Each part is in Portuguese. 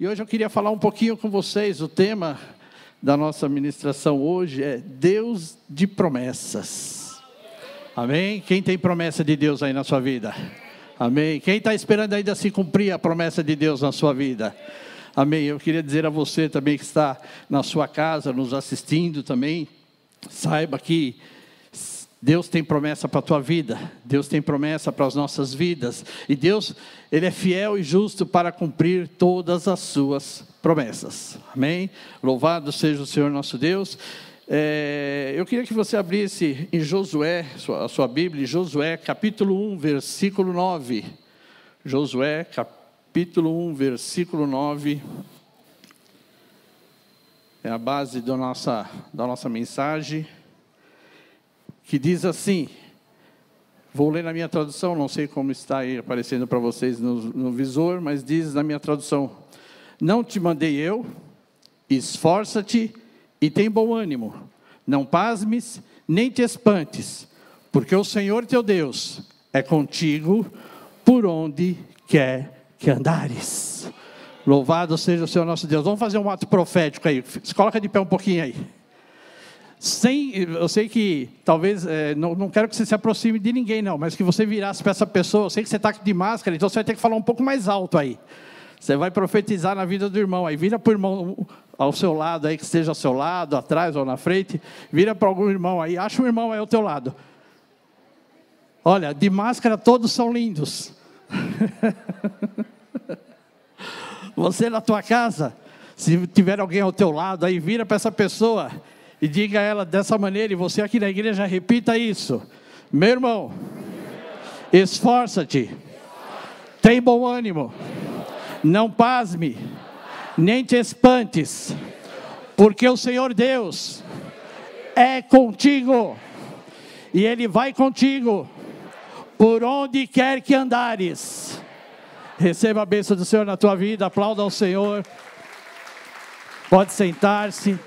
E hoje eu queria falar um pouquinho com vocês. O tema da nossa ministração hoje é Deus de promessas. Amém? Quem tem promessa de Deus aí na sua vida? Amém? Quem está esperando ainda se cumprir a promessa de Deus na sua vida? Amém? Eu queria dizer a você também que está na sua casa, nos assistindo também, saiba que Deus tem promessa para a tua vida, Deus tem promessa para as nossas vidas, e Deus, Ele é fiel e justo para cumprir todas as suas promessas, amém? Louvado seja o Senhor nosso Deus. É, eu queria que você abrisse em Josué, a sua Bíblia, Josué capítulo 1, versículo 9. Josué capítulo 1, versículo 9. É a base da nossa, da nossa mensagem que diz assim: vou ler na minha tradução, não sei como está aí aparecendo para vocês no, no visor, mas diz na minha tradução: Não te mandei eu, esforça-te e tem bom ânimo, não pasmes nem te espantes, porque o Senhor teu Deus é contigo por onde quer que andares. Louvado seja o Senhor nosso Deus. Vamos fazer um ato profético aí. Se coloca de pé um pouquinho aí sem, eu sei que talvez, é, não, não quero que você se aproxime de ninguém não, mas que você virasse para essa pessoa, eu sei que você está de máscara, então você vai ter que falar um pouco mais alto aí. Você vai profetizar na vida do irmão, aí vira para o irmão ao seu lado aí, que esteja ao seu lado, atrás ou na frente, vira para algum irmão aí, acha um irmão aí ao teu lado. Olha, de máscara todos são lindos. você na tua casa, se tiver alguém ao teu lado, aí vira para essa pessoa e diga a ela dessa maneira, e você aqui na igreja repita isso. Meu irmão, esforça-te, tem bom ânimo, não pasme, nem te espantes, porque o Senhor Deus é contigo, e Ele vai contigo, por onde quer que andares. Receba a bênção do Senhor na tua vida, aplauda ao Senhor. Pode sentar-se.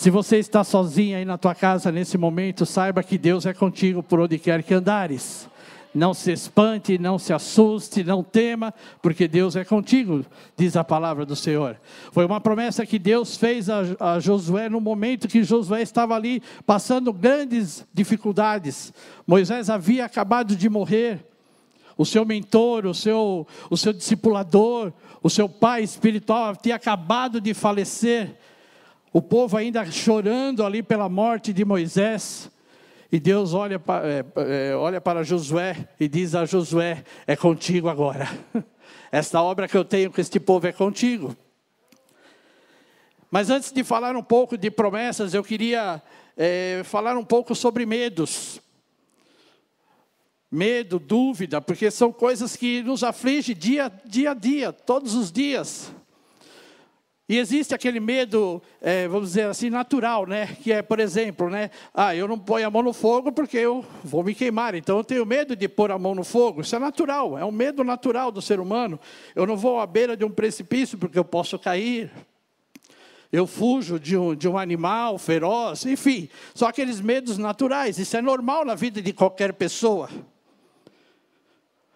Se você está sozinho aí na tua casa nesse momento, saiba que Deus é contigo por onde quer que andares. Não se espante, não se assuste, não tema, porque Deus é contigo, diz a palavra do Senhor. Foi uma promessa que Deus fez a, a Josué no momento que Josué estava ali passando grandes dificuldades. Moisés havia acabado de morrer, o seu mentor, o seu, o seu discipulador, o seu pai espiritual tinha acabado de falecer. O povo ainda chorando ali pela morte de Moisés. E Deus olha para, é, é, olha para Josué e diz a Josué: É contigo agora. Esta obra que eu tenho com este povo é contigo. Mas antes de falar um pouco de promessas, eu queria é, falar um pouco sobre medos. Medo, dúvida, porque são coisas que nos afligem dia, dia a dia, todos os dias. E existe aquele medo, é, vamos dizer assim, natural, né? Que é, por exemplo, né? Ah, eu não ponho a mão no fogo porque eu vou me queimar. Então eu tenho medo de pôr a mão no fogo. Isso é natural, é um medo natural do ser humano. Eu não vou à beira de um precipício porque eu posso cair. Eu fujo de um, de um animal feroz, enfim. São aqueles medos naturais. Isso é normal na vida de qualquer pessoa.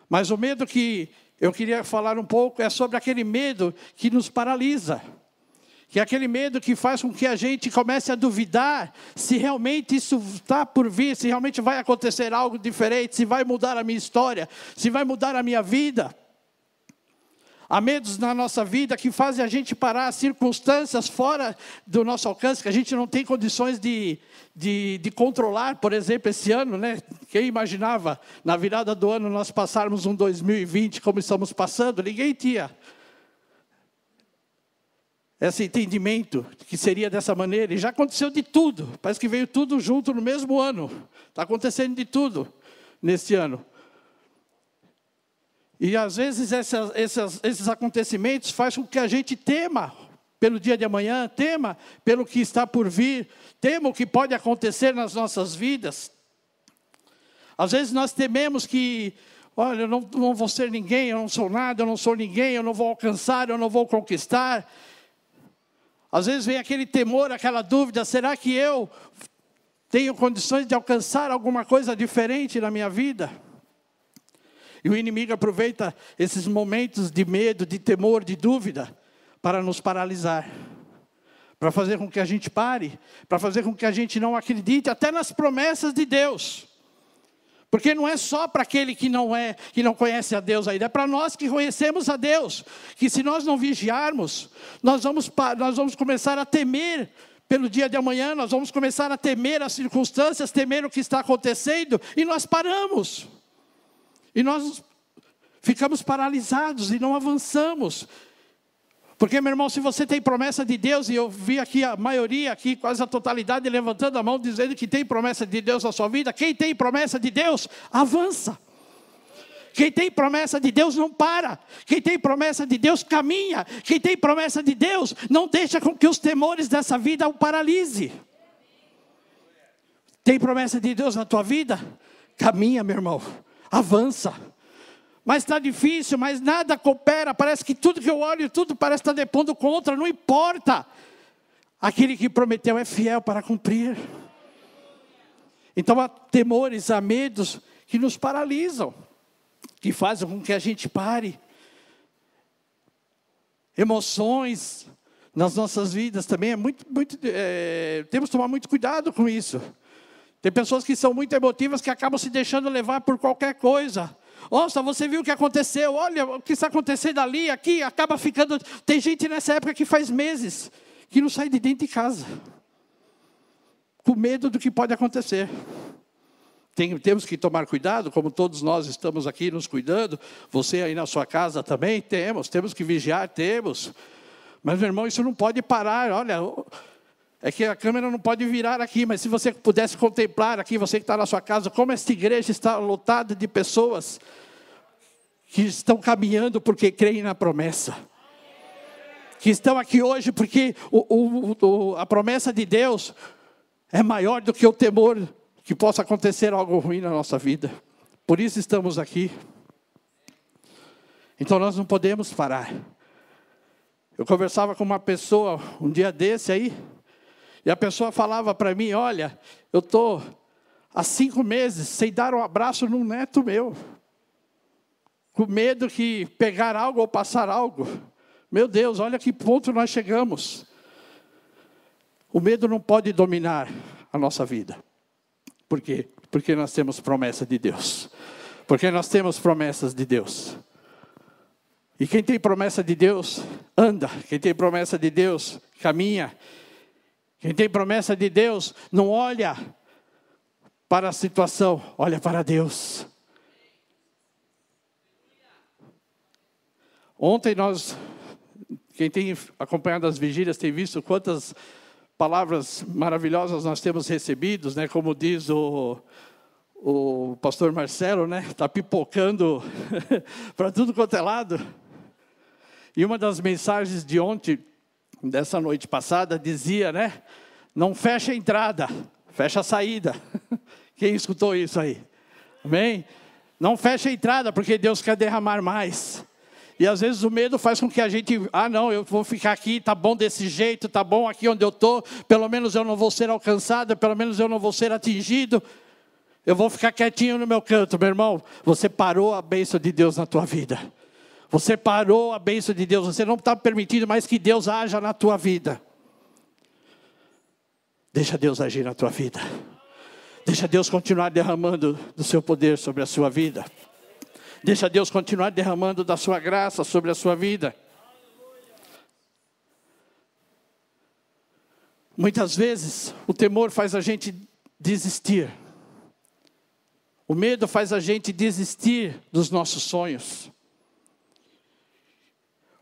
Mas o medo que eu queria falar um pouco é sobre aquele medo que nos paralisa que é aquele medo que faz com que a gente comece a duvidar se realmente isso está por vir, se realmente vai acontecer algo diferente, se vai mudar a minha história, se vai mudar a minha vida. Há medos na nossa vida que fazem a gente parar circunstâncias fora do nosso alcance, que a gente não tem condições de, de, de, controlar. Por exemplo, esse ano, né? Quem imaginava na virada do ano nós passarmos um 2020 como estamos passando? Ninguém tinha esse entendimento que seria dessa maneira, e já aconteceu de tudo, parece que veio tudo junto no mesmo ano, está acontecendo de tudo neste ano. E às vezes essas, essas, esses acontecimentos fazem com que a gente tema pelo dia de amanhã, tema pelo que está por vir, tema o que pode acontecer nas nossas vidas. Às vezes nós tememos que, olha, eu não, não vou ser ninguém, eu não sou nada, eu não sou ninguém, eu não vou alcançar, eu não vou conquistar. Às vezes vem aquele temor, aquela dúvida: será que eu tenho condições de alcançar alguma coisa diferente na minha vida? E o inimigo aproveita esses momentos de medo, de temor, de dúvida, para nos paralisar, para fazer com que a gente pare, para fazer com que a gente não acredite até nas promessas de Deus. Porque não é só para aquele que não é, que não conhece a Deus ainda, é para nós que conhecemos a Deus, que se nós não vigiarmos, nós vamos, nós vamos começar a temer pelo dia de amanhã, nós vamos começar a temer as circunstâncias, temer o que está acontecendo, e nós paramos. E nós ficamos paralisados e não avançamos. Porque, meu irmão, se você tem promessa de Deus, e eu vi aqui a maioria, aqui quase a totalidade, levantando a mão, dizendo que tem promessa de Deus na sua vida, quem tem promessa de Deus, avança. Quem tem promessa de Deus não para. Quem tem promessa de Deus caminha. Quem tem promessa de Deus não deixa com que os temores dessa vida o paralise. Tem promessa de Deus na tua vida? Caminha, meu irmão. Avança. Mas está difícil, mas nada coopera. Parece que tudo que eu olho, tudo parece estar depondo contra. Não importa. Aquele que prometeu é fiel para cumprir. Então há temores, há medos que nos paralisam que fazem com que a gente pare. Emoções nas nossas vidas também é muito, muito é, temos que tomar muito cuidado com isso. Tem pessoas que são muito emotivas que acabam se deixando levar por qualquer coisa. Nossa, você viu o que aconteceu? Olha o que está acontecendo ali, aqui, acaba ficando. Tem gente nessa época que faz meses que não sai de dentro de casa, com medo do que pode acontecer. Tem, temos que tomar cuidado, como todos nós estamos aqui nos cuidando, você aí na sua casa também temos, temos que vigiar, temos. Mas, meu irmão, isso não pode parar. Olha, é que a câmera não pode virar aqui, mas se você pudesse contemplar aqui, você que está na sua casa, como esta igreja está lotada de pessoas que estão caminhando porque creem na promessa. Que estão aqui hoje porque o, o, a promessa de Deus é maior do que o temor que possa acontecer algo ruim na nossa vida. Por isso estamos aqui. Então nós não podemos parar. Eu conversava com uma pessoa um dia desse aí, e a pessoa falava para mim: Olha, eu estou há cinco meses sem dar um abraço num neto meu, com medo que pegar algo ou passar algo. Meu Deus, olha que ponto nós chegamos. O medo não pode dominar a nossa vida. Por quê? Porque nós temos promessa de Deus. Porque nós temos promessas de Deus. E quem tem promessa de Deus, anda. Quem tem promessa de Deus, caminha. Quem tem promessa de Deus, não olha para a situação, olha para Deus. Ontem nós, quem tem acompanhado as vigílias, tem visto quantas palavras maravilhosas nós temos recebidos, né? Como diz o, o pastor Marcelo, né? Está pipocando para tudo quanto é lado. E uma das mensagens de ontem, dessa noite passada, dizia, né? Não fecha a entrada, fecha a saída. Quem escutou isso aí? Amém? Não fecha a entrada, porque Deus quer derramar mais. E às vezes o medo faz com que a gente, ah, não, eu vou ficar aqui, tá bom desse jeito, tá bom aqui onde eu tô, pelo menos eu não vou ser alcançado, pelo menos eu não vou ser atingido. Eu vou ficar quietinho no meu canto, meu irmão. Você parou a bênção de Deus na tua vida. Você parou a bênção de Deus. Você não está permitindo mais que Deus haja na tua vida. Deixa Deus agir na tua vida. Deixa Deus continuar derramando do seu poder sobre a sua vida. Deixa Deus continuar derramando da sua graça sobre a sua vida. Muitas vezes o temor faz a gente desistir. O medo faz a gente desistir dos nossos sonhos.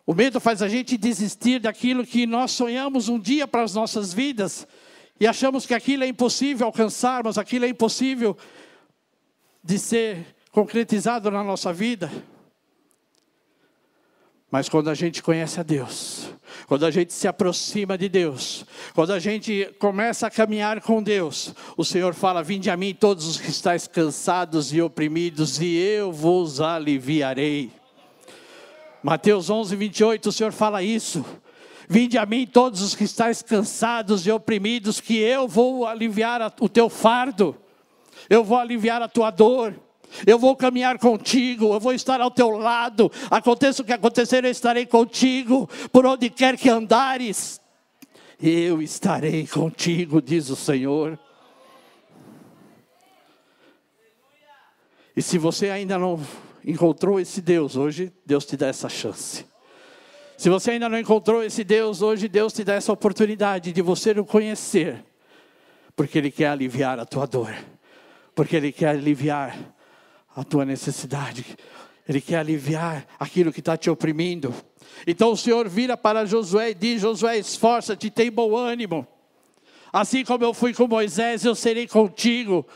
O medo faz a gente desistir daquilo que nós sonhamos um dia para as nossas vidas e achamos que aquilo é impossível alcançarmos, aquilo é impossível de ser concretizado na nossa vida. Mas quando a gente conhece a Deus, quando a gente se aproxima de Deus, quando a gente começa a caminhar com Deus, o Senhor fala: Vinde a mim todos os que estáis cansados e oprimidos, e eu vos aliviarei. Mateus 11, 28, o Senhor fala isso. Vinde a mim todos os que estáis cansados e oprimidos, que eu vou aliviar o teu fardo, eu vou aliviar a tua dor. Eu vou caminhar contigo, eu vou estar ao teu lado. Aconteça o que acontecer, eu estarei contigo. Por onde quer que andares, eu estarei contigo, diz o Senhor. E se você ainda não encontrou esse Deus, hoje Deus te dá essa chance. Se você ainda não encontrou esse Deus, hoje Deus te dá essa oportunidade de você o conhecer, porque Ele quer aliviar a tua dor, porque Ele quer aliviar a tua necessidade, Ele quer aliviar aquilo que está te oprimindo. Então o Senhor vira para Josué e diz: Josué, esforça-te, tem bom ânimo. Assim como eu fui com Moisés, eu serei contigo.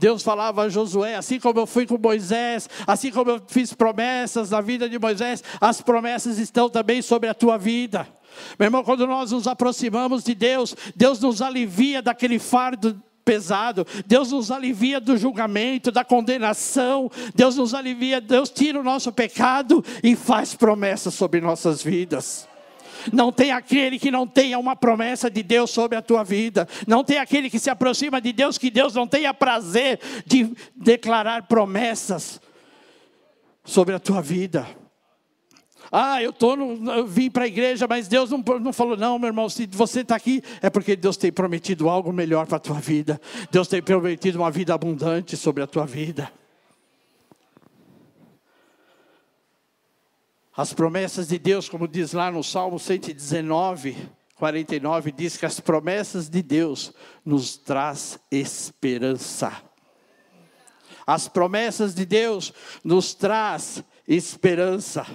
Deus falava a Josué, assim como eu fui com Moisés, assim como eu fiz promessas na vida de Moisés, as promessas estão também sobre a tua vida. Meu irmão, quando nós nos aproximamos de Deus, Deus nos alivia daquele fardo pesado, Deus nos alivia do julgamento, da condenação, Deus nos alivia, Deus tira o nosso pecado e faz promessas sobre nossas vidas. Não tem aquele que não tenha uma promessa de Deus sobre a tua vida. Não tem aquele que se aproxima de Deus que Deus não tenha prazer de declarar promessas sobre a tua vida. Ah, eu, tô no, eu vim para a igreja, mas Deus não, não falou, não, meu irmão, se você está aqui, é porque Deus tem prometido algo melhor para a tua vida. Deus tem prometido uma vida abundante sobre a tua vida. As promessas de Deus, como diz lá no Salmo 119, 49, diz que as promessas de Deus nos traz esperança. As promessas de Deus nos traz esperança.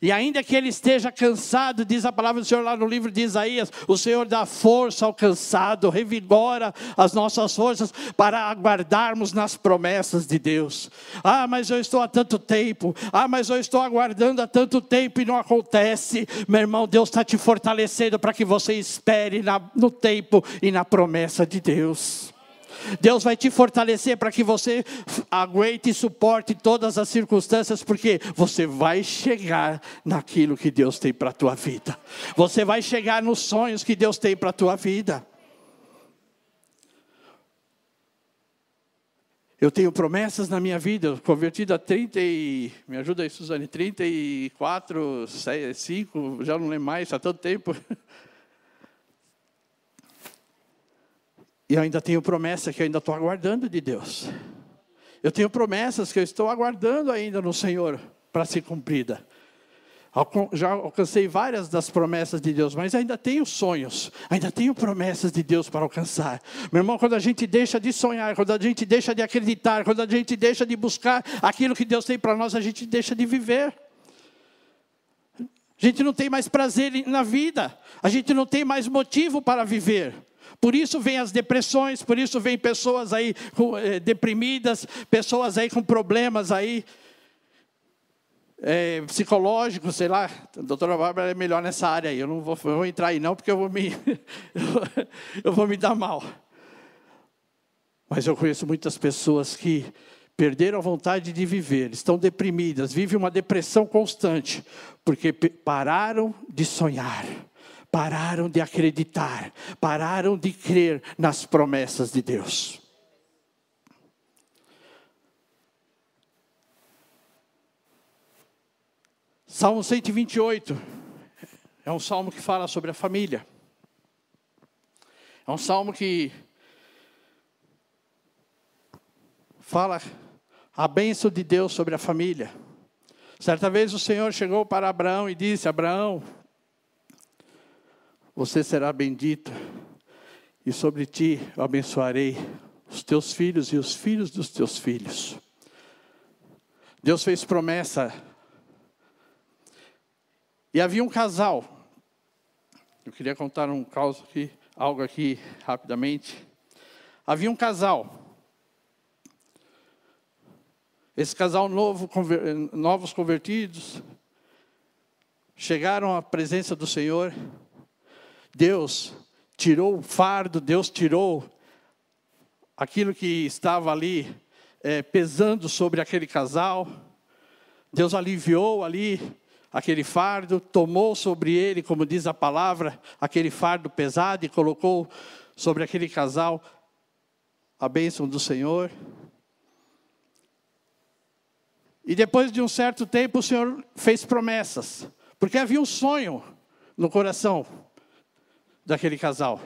E ainda que ele esteja cansado, diz a palavra do Senhor lá no livro de Isaías, o Senhor dá força ao cansado, revigora as nossas forças para aguardarmos nas promessas de Deus. Ah, mas eu estou há tanto tempo, ah, mas eu estou aguardando há tanto tempo e não acontece. Meu irmão, Deus está te fortalecendo para que você espere na, no tempo e na promessa de Deus. Deus vai te fortalecer para que você aguente e suporte todas as circunstâncias, porque você vai chegar naquilo que Deus tem para a tua vida. Você vai chegar nos sonhos que Deus tem para a tua vida. Eu tenho promessas na minha vida, convertido a 30 e... Me ajuda aí, Suzane, 34, 5, já não lembro mais, há tanto tempo. E eu ainda tenho promessa que eu ainda estou aguardando de Deus. Eu tenho promessas que eu estou aguardando ainda no Senhor para ser cumprida. Já alcancei várias das promessas de Deus, mas ainda tenho sonhos, ainda tenho promessas de Deus para alcançar. Meu irmão, quando a gente deixa de sonhar, quando a gente deixa de acreditar, quando a gente deixa de buscar aquilo que Deus tem para nós, a gente deixa de viver. A gente não tem mais prazer na vida, a gente não tem mais motivo para viver. Por isso vem as depressões, por isso vem pessoas aí eh, deprimidas, pessoas aí com problemas aí é, psicológicos, sei lá. A doutora Bárbara é melhor nessa área aí. Eu não vou, eu vou entrar aí não, porque eu vou me eu vou me dar mal. Mas eu conheço muitas pessoas que perderam a vontade de viver, estão deprimidas, vivem uma depressão constante, porque pararam de sonhar pararam de acreditar, pararam de crer nas promessas de Deus. Salmo 128 é um salmo que fala sobre a família. É um salmo que fala a bênção de Deus sobre a família. Certa vez o Senhor chegou para Abraão e disse: Abraão, você será bendito, e sobre ti eu abençoarei os teus filhos e os filhos dos teus filhos. Deus fez promessa. E havia um casal. Eu queria contar um caso aqui, algo aqui rapidamente. Havia um casal. Esse casal novo, novos convertidos, chegaram à presença do Senhor Deus tirou o fardo, Deus tirou aquilo que estava ali é, pesando sobre aquele casal. Deus aliviou ali aquele fardo, tomou sobre ele, como diz a palavra, aquele fardo pesado e colocou sobre aquele casal a bênção do Senhor. E depois de um certo tempo, o Senhor fez promessas, porque havia um sonho no coração daquele casal.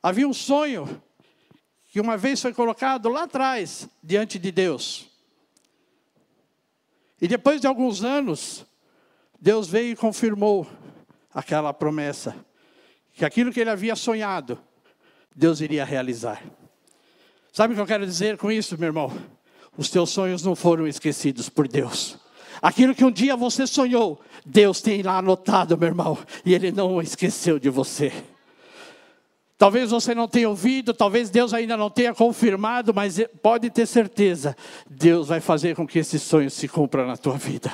Havia um sonho que uma vez foi colocado lá atrás, diante de Deus. E depois de alguns anos, Deus veio e confirmou aquela promessa, que aquilo que ele havia sonhado, Deus iria realizar. Sabe o que eu quero dizer com isso, meu irmão? Os teus sonhos não foram esquecidos por Deus. Aquilo que um dia você sonhou, Deus tem lá anotado, meu irmão, e Ele não esqueceu de você. Talvez você não tenha ouvido, talvez Deus ainda não tenha confirmado, mas pode ter certeza, Deus vai fazer com que esse sonho se cumpra na tua vida.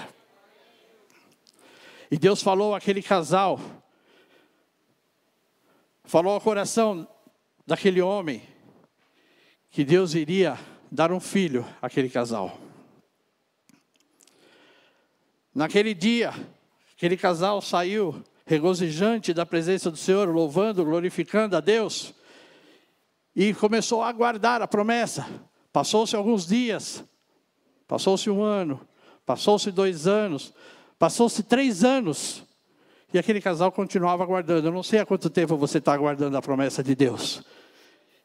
E Deus falou àquele casal, falou ao coração daquele homem, que Deus iria dar um filho àquele casal. Naquele dia, aquele casal saiu regozijante da presença do Senhor, louvando, glorificando a Deus, e começou a aguardar a promessa. Passou-se alguns dias, passou-se um ano, passou-se dois anos, passou-se três anos, e aquele casal continuava aguardando. Eu não sei há quanto tempo você está aguardando a promessa de Deus.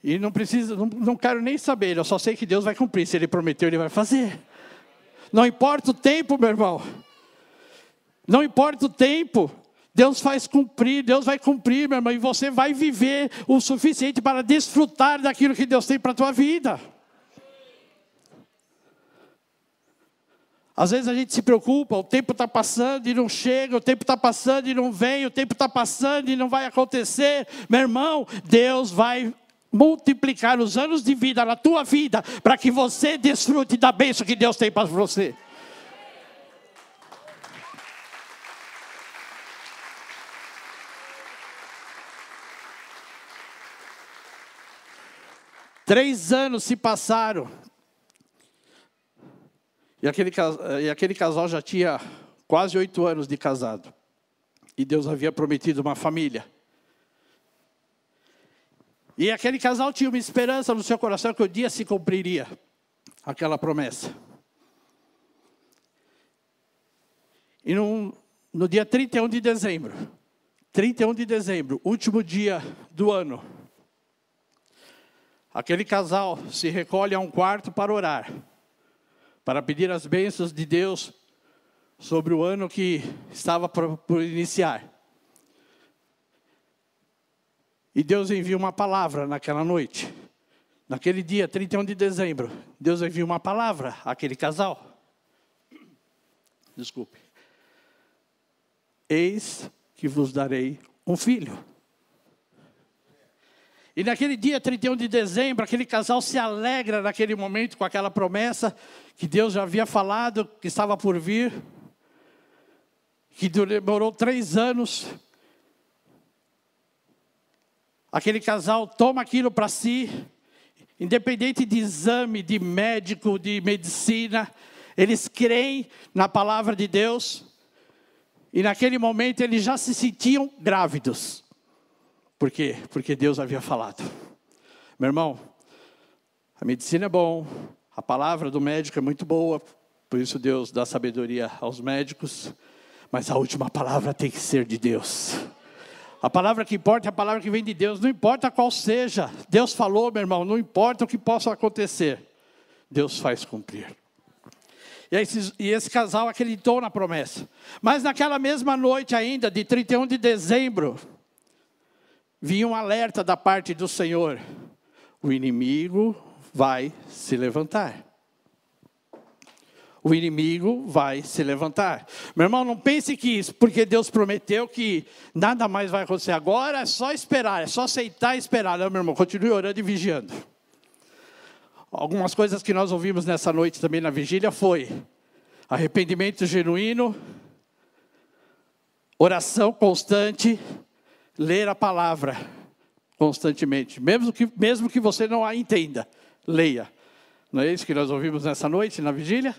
E não precisa, não, não quero nem saber, eu só sei que Deus vai cumprir. Se Ele prometeu, Ele vai fazer. Não importa o tempo, meu irmão. Não importa o tempo. Deus faz cumprir, Deus vai cumprir, meu irmão, e você vai viver o suficiente para desfrutar daquilo que Deus tem para a tua vida. Às vezes a gente se preocupa, o tempo está passando e não chega, o tempo está passando e não vem, o tempo está passando e não vai acontecer. Meu irmão, Deus vai multiplicar os anos de vida na tua vida para que você desfrute da bênção que Deus tem para você. Três anos se passaram. E aquele, e aquele casal já tinha quase oito anos de casado. E Deus havia prometido uma família. E aquele casal tinha uma esperança no seu coração que o dia se cumpriria aquela promessa. E no, no dia 31 de dezembro, 31 de dezembro, último dia do ano, Aquele casal se recolhe a um quarto para orar, para pedir as bênçãos de Deus sobre o ano que estava por iniciar. E Deus envia uma palavra naquela noite. Naquele dia, 31 de dezembro, Deus envia uma palavra àquele casal. Desculpe. Eis que vos darei um filho. E naquele dia 31 de dezembro, aquele casal se alegra naquele momento com aquela promessa que Deus já havia falado que estava por vir, que demorou três anos. Aquele casal toma aquilo para si, independente de exame, de médico, de medicina, eles creem na palavra de Deus, e naquele momento eles já se sentiam grávidos. Por quê? Porque Deus havia falado. Meu irmão, a medicina é bom, a palavra do médico é muito boa, por isso Deus dá sabedoria aos médicos, mas a última palavra tem que ser de Deus. A palavra que importa é a palavra que vem de Deus, não importa qual seja. Deus falou, meu irmão, não importa o que possa acontecer, Deus faz cumprir. E esse, e esse casal acreditou na promessa. Mas naquela mesma noite ainda, de 31 de dezembro, vinha um alerta da parte do Senhor: o inimigo vai se levantar. O inimigo vai se levantar. Meu irmão, não pense que isso, porque Deus prometeu que nada mais vai acontecer agora, é só esperar, é só aceitar e esperar. Não, meu irmão, continue orando e vigiando. Algumas coisas que nós ouvimos nessa noite também na vigília foi arrependimento genuíno, oração constante ler a palavra constantemente, mesmo que, mesmo que você não a entenda, leia. Não é isso que nós ouvimos nessa noite, na vigília?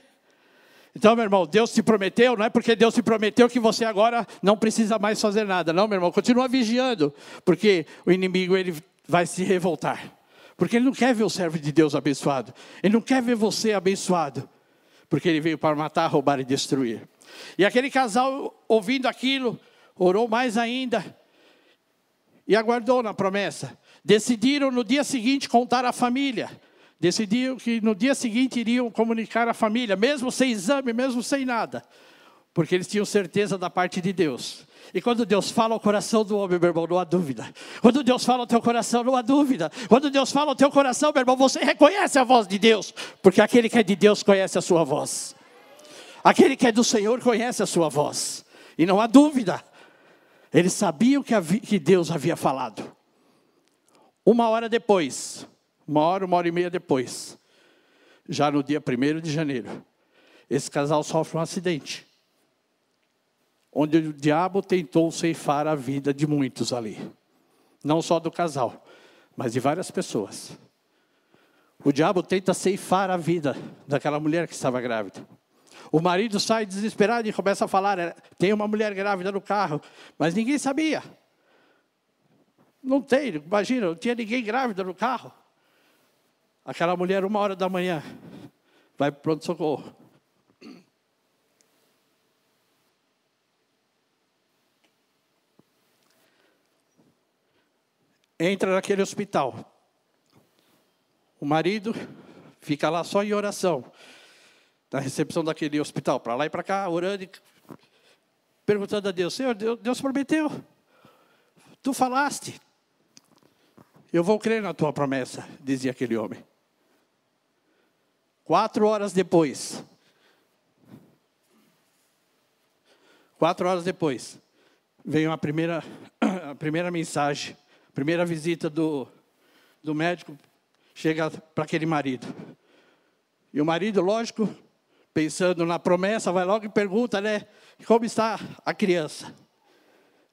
Então, meu irmão, Deus te prometeu, não é porque Deus te prometeu que você agora não precisa mais fazer nada. Não, meu irmão, continua vigiando, porque o inimigo ele vai se revoltar. Porque ele não quer ver o servo de Deus abençoado. Ele não quer ver você abençoado. porque ele veio para matar, roubar e destruir. E aquele casal, ouvindo aquilo, orou mais ainda e aguardou na promessa. Decidiram no dia seguinte contar à família. Decidiram que no dia seguinte iriam comunicar à família, mesmo sem exame, mesmo sem nada, porque eles tinham certeza da parte de Deus. E quando Deus fala ao coração do homem, meu irmão, não há dúvida. Quando Deus fala ao teu coração, não há dúvida. Quando Deus fala ao teu coração, meu irmão, você reconhece a voz de Deus, porque aquele que é de Deus conhece a sua voz. Aquele que é do Senhor conhece a sua voz. E não há dúvida. Eles sabiam que, havia, que Deus havia falado. Uma hora depois, uma hora, uma hora e meia depois, já no dia 1 de janeiro, esse casal sofre um acidente onde o diabo tentou ceifar a vida de muitos ali. Não só do casal, mas de várias pessoas. O diabo tenta ceifar a vida daquela mulher que estava grávida. O marido sai desesperado e começa a falar: é, tem uma mulher grávida no carro, mas ninguém sabia. Não tem, imagina, não tinha ninguém grávida no carro. Aquela mulher, uma hora da manhã, vai para o pronto-socorro. entra naquele hospital. O marido fica lá só em oração, na recepção daquele hospital, para lá e para cá, orando, perguntando a Deus: Senhor, Deus prometeu, tu falaste, eu vou crer na tua promessa, dizia aquele homem. Quatro horas depois, quatro horas depois, veio a primeira, a primeira mensagem Primeira visita do, do médico chega para aquele marido. E o marido, lógico, pensando na promessa, vai logo e pergunta, né? Como está a criança?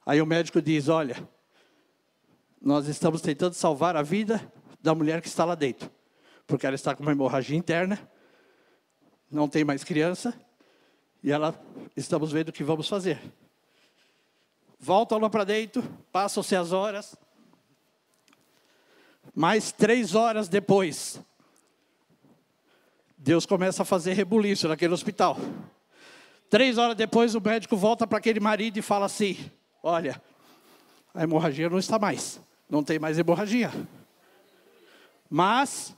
Aí o médico diz: Olha, nós estamos tentando salvar a vida da mulher que está lá dentro, porque ela está com uma hemorragia interna, não tem mais criança, e ela estamos vendo o que vamos fazer. Voltam lá para dentro, passam-se as horas, mais três horas depois, Deus começa a fazer rebuliço naquele hospital. Três horas depois, o médico volta para aquele marido e fala assim: Olha, a hemorragia não está mais, não tem mais hemorragia. Mas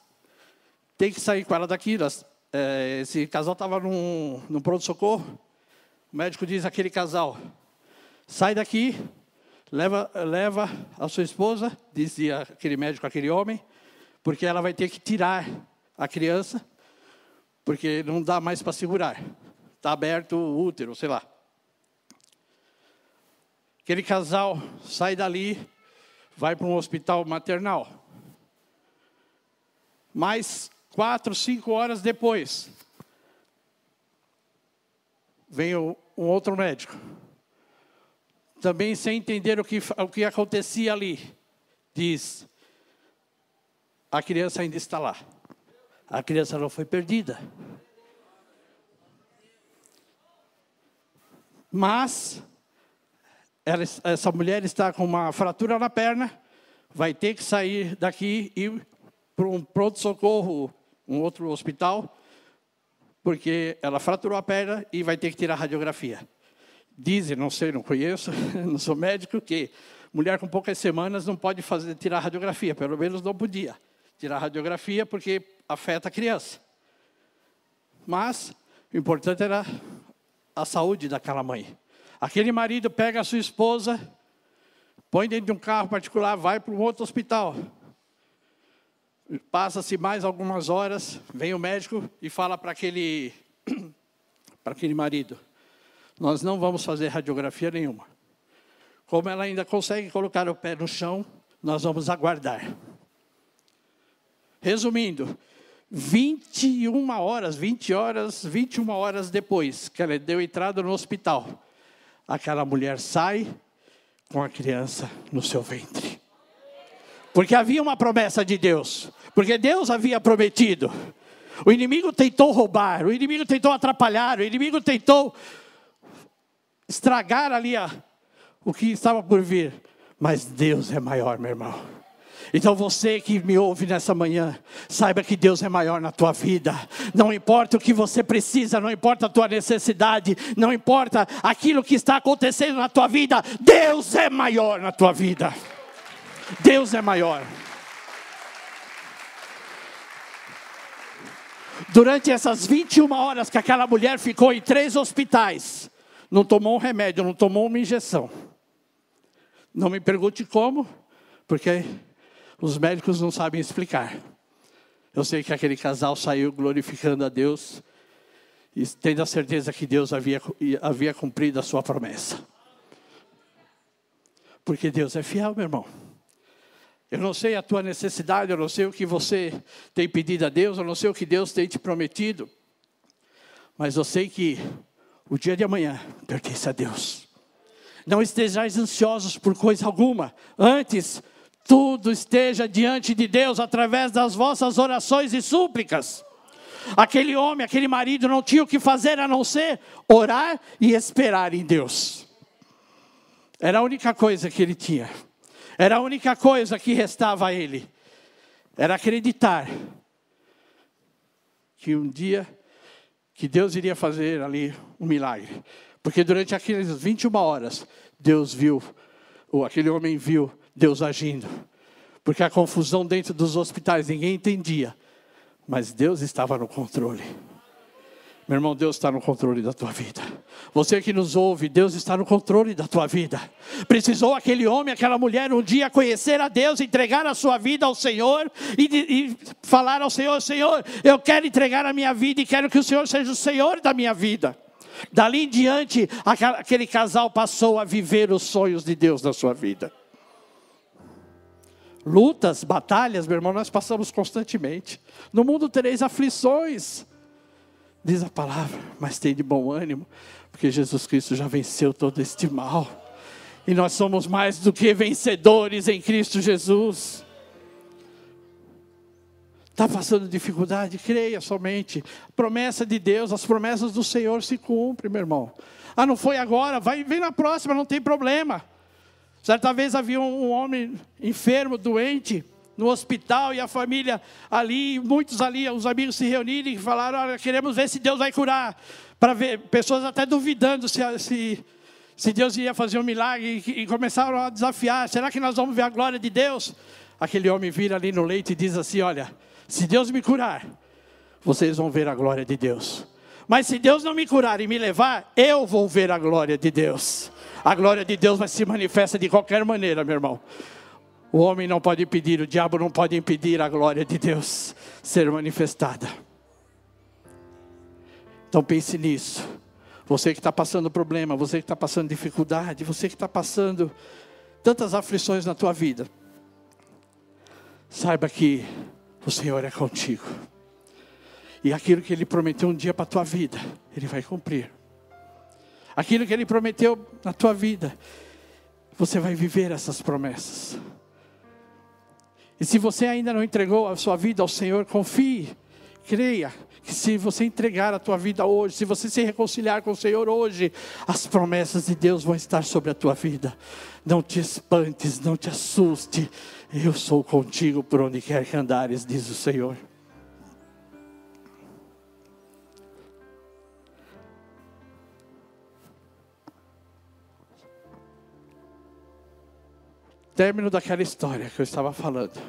tem que sair com ela daqui. É, esse casal estava num, num pronto-socorro. O médico diz àquele casal: Sai daqui, leva, leva a sua esposa, dizia aquele médico, aquele homem, porque ela vai ter que tirar a criança, porque não dá mais para segurar. Está aberto o útero, sei lá. Aquele casal sai dali, vai para um hospital maternal. Mais quatro, cinco horas depois, vem um outro médico também sem entender o que, o que acontecia ali, diz: a criança ainda está lá. A criança não foi perdida. Mas ela, essa mulher está com uma fratura na perna, vai ter que sair daqui e ir para um pronto-socorro, um outro hospital, porque ela fraturou a perna e vai ter que tirar radiografia. Dizem, não sei, não conheço, não sou médico, que mulher com poucas semanas não pode fazer, tirar radiografia, pelo menos não podia tirar radiografia porque afeta a criança. Mas o importante era a saúde daquela mãe. Aquele marido pega a sua esposa, põe dentro de um carro particular, vai para um outro hospital. Passa-se mais algumas horas, vem o médico e fala para aquele, para aquele marido: nós não vamos fazer radiografia nenhuma. Como ela ainda consegue colocar o pé no chão, nós vamos aguardar. Resumindo, 21 horas, 20 horas, 21 horas depois que ela deu entrada no hospital, aquela mulher sai com a criança no seu ventre. Porque havia uma promessa de Deus, porque Deus havia prometido. O inimigo tentou roubar, o inimigo tentou atrapalhar, o inimigo tentou estragar ali a, o que estava por vir. Mas Deus é maior, meu irmão. Então você que me ouve nessa manhã, saiba que Deus é maior na tua vida. Não importa o que você precisa, não importa a tua necessidade, não importa aquilo que está acontecendo na tua vida, Deus é maior na tua vida. Deus é maior. Durante essas 21 horas que aquela mulher ficou em três hospitais, não tomou um remédio, não tomou uma injeção. Não me pergunte como, porque os médicos não sabem explicar. Eu sei que aquele casal saiu glorificando a Deus e tendo a certeza que Deus havia, havia cumprido a sua promessa. Porque Deus é fiel, meu irmão. Eu não sei a tua necessidade, eu não sei o que você tem pedido a Deus, eu não sei o que Deus tem te prometido. Mas eu sei que o dia de amanhã pertence a Deus. Não estejais ansiosos por coisa alguma. Antes, tudo esteja diante de Deus através das vossas orações e súplicas. Aquele homem, aquele marido não tinha o que fazer a não ser orar e esperar em Deus. Era a única coisa que ele tinha. Era a única coisa que restava a ele. Era acreditar que um dia que Deus iria fazer ali um milagre. Porque durante aquelas 21 horas, Deus viu, ou aquele homem viu Deus agindo. Porque a confusão dentro dos hospitais, ninguém entendia. Mas Deus estava no controle. Meu irmão, Deus está no controle da tua vida. Você que nos ouve, Deus está no controle da tua vida. Precisou aquele homem, aquela mulher um dia conhecer a Deus, entregar a sua vida ao Senhor e, e falar ao Senhor: Senhor, eu quero entregar a minha vida e quero que o Senhor seja o Senhor da minha vida. Dali em diante, aquele casal passou a viver os sonhos de Deus na sua vida. Lutas, batalhas, meu irmão, nós passamos constantemente. No mundo tereis aflições. Diz a palavra, mas tem de bom ânimo, porque Jesus Cristo já venceu todo este mal. E nós somos mais do que vencedores em Cristo Jesus. Está passando dificuldade? Creia somente. Promessa de Deus, as promessas do Senhor se cumprem, meu irmão. Ah, não foi agora, vai, vem na próxima, não tem problema. Certa vez havia um homem enfermo, doente, no hospital e a família ali, muitos ali, os amigos se reuniram e falaram: Olha, queremos ver se Deus vai curar. Para ver, pessoas até duvidando se, se, se Deus ia fazer um milagre e, e começaram a desafiar: será que nós vamos ver a glória de Deus? Aquele homem vira ali no leito e diz assim: Olha, se Deus me curar, vocês vão ver a glória de Deus. Mas se Deus não me curar e me levar, eu vou ver a glória de Deus. A glória de Deus vai se manifestar de qualquer maneira, meu irmão. O homem não pode impedir, o diabo não pode impedir a glória de Deus ser manifestada. Então pense nisso. Você que está passando problema, você que está passando dificuldade, você que está passando tantas aflições na tua vida, saiba que o Senhor é contigo. E aquilo que Ele prometeu um dia para a tua vida, Ele vai cumprir. Aquilo que Ele prometeu na tua vida, você vai viver essas promessas. E se você ainda não entregou a sua vida ao Senhor, confie, creia que se você entregar a tua vida hoje, se você se reconciliar com o Senhor hoje, as promessas de Deus vão estar sobre a tua vida. Não te espantes, não te assuste. Eu sou contigo por onde quer que andares, diz o Senhor. Término daquela história que eu estava falando,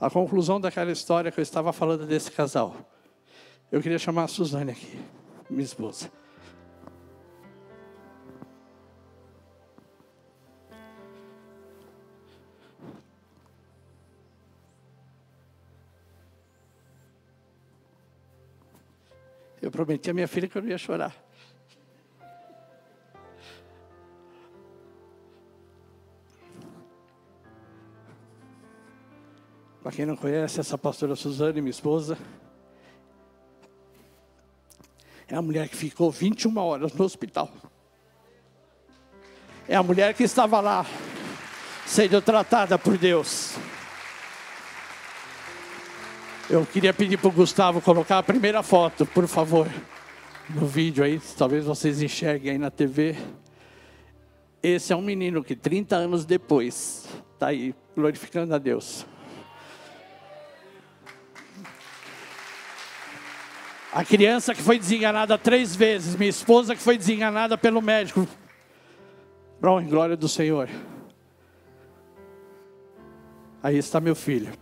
a conclusão daquela história que eu estava falando desse casal, eu queria chamar a Suzane aqui, minha esposa. Eu prometi a minha filha que eu não ia chorar. Para quem não conhece, essa pastora Suzane, minha esposa, é a mulher que ficou 21 horas no hospital. É a mulher que estava lá, sendo tratada por Deus. Eu queria pedir para o Gustavo colocar a primeira foto, por favor, no vídeo aí, talvez vocês enxerguem aí na TV. Esse é um menino que 30 anos depois está aí, glorificando a Deus. A criança que foi desenganada três vezes, minha esposa que foi desenganada pelo médico. Pronto, em glória do Senhor. Aí está meu filho,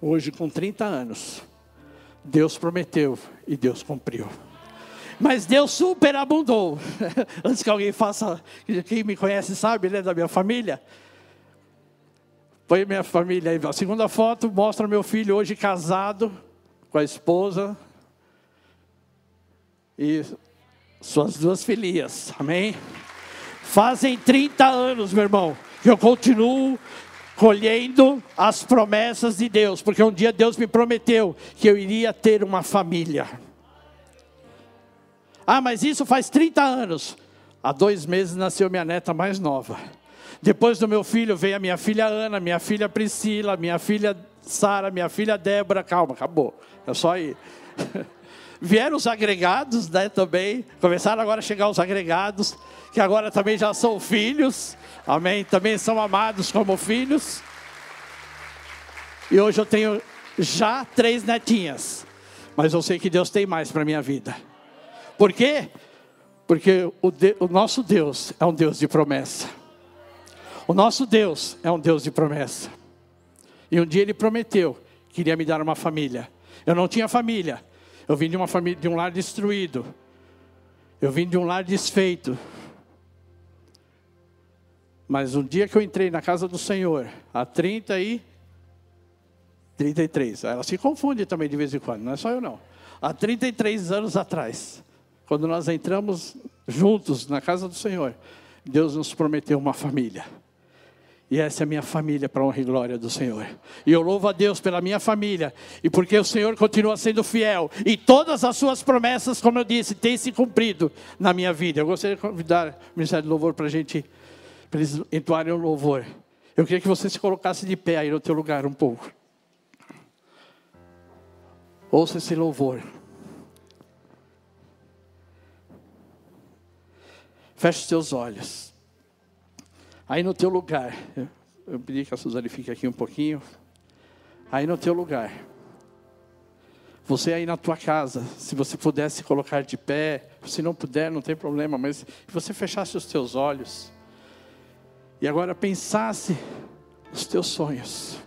hoje com 30 anos. Deus prometeu e Deus cumpriu. Mas Deus superabundou. Antes que alguém faça, quem me conhece sabe, né, da minha família. Põe minha família aí. A segunda foto mostra meu filho hoje casado com a esposa e suas duas filhas. Amém? Fazem 30 anos, meu irmão, que eu continuo colhendo as promessas de Deus, porque um dia Deus me prometeu que eu iria ter uma família. Ah, mas isso faz 30 anos. Há dois meses nasceu minha neta mais nova. Depois do meu filho veio a minha filha Ana, minha filha Priscila, minha filha Sara, minha filha Débora. Calma, acabou. É só ir. Vieram os agregados, né, também. Começaram agora a chegar os agregados, que agora também já são filhos. Amém? Também são amados como filhos. E hoje eu tenho já três netinhas. Mas eu sei que Deus tem mais para a minha vida. Por quê? Porque o, de, o nosso Deus é um Deus de promessa. O nosso Deus é um Deus de promessa. E um dia Ele prometeu que iria me dar uma família. Eu não tinha família. Eu vim de uma família, de um lar destruído. Eu vim de um lar desfeito. Mas um dia que eu entrei na casa do Senhor, há 30 e 33. Ela se confunde também de vez em quando, não é só eu não. Há 33 anos atrás, quando nós entramos juntos na casa do Senhor, Deus nos prometeu uma família. E essa é a minha família para honra e glória do Senhor. E eu louvo a Deus pela minha família. E porque o Senhor continua sendo fiel. E todas as suas promessas, como eu disse, têm se cumprido na minha vida. Eu gostaria de convidar o Ministério do Louvor para a gente para eles entoarem o louvor. Eu queria que você se colocasse de pé aí no teu lugar um pouco. Ouça esse louvor. Feche os teus olhos. Aí no teu lugar, eu, pedi que a Suzane fique aqui um pouquinho. Aí no teu lugar. Você aí na tua casa, se você pudesse colocar de pé, se não puder, não tem problema, mas se você fechasse os teus olhos. E agora pensasse os teus sonhos.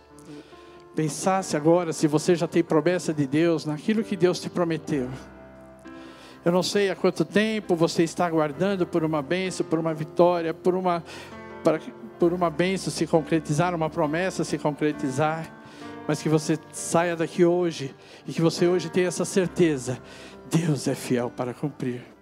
Pensasse agora se você já tem promessa de Deus, naquilo que Deus te prometeu. Eu não sei há quanto tempo você está aguardando por uma bênção, por uma vitória, por uma, para, por uma bênção se concretizar, uma promessa se concretizar. Mas que você saia daqui hoje e que você hoje tenha essa certeza: Deus é fiel para cumprir.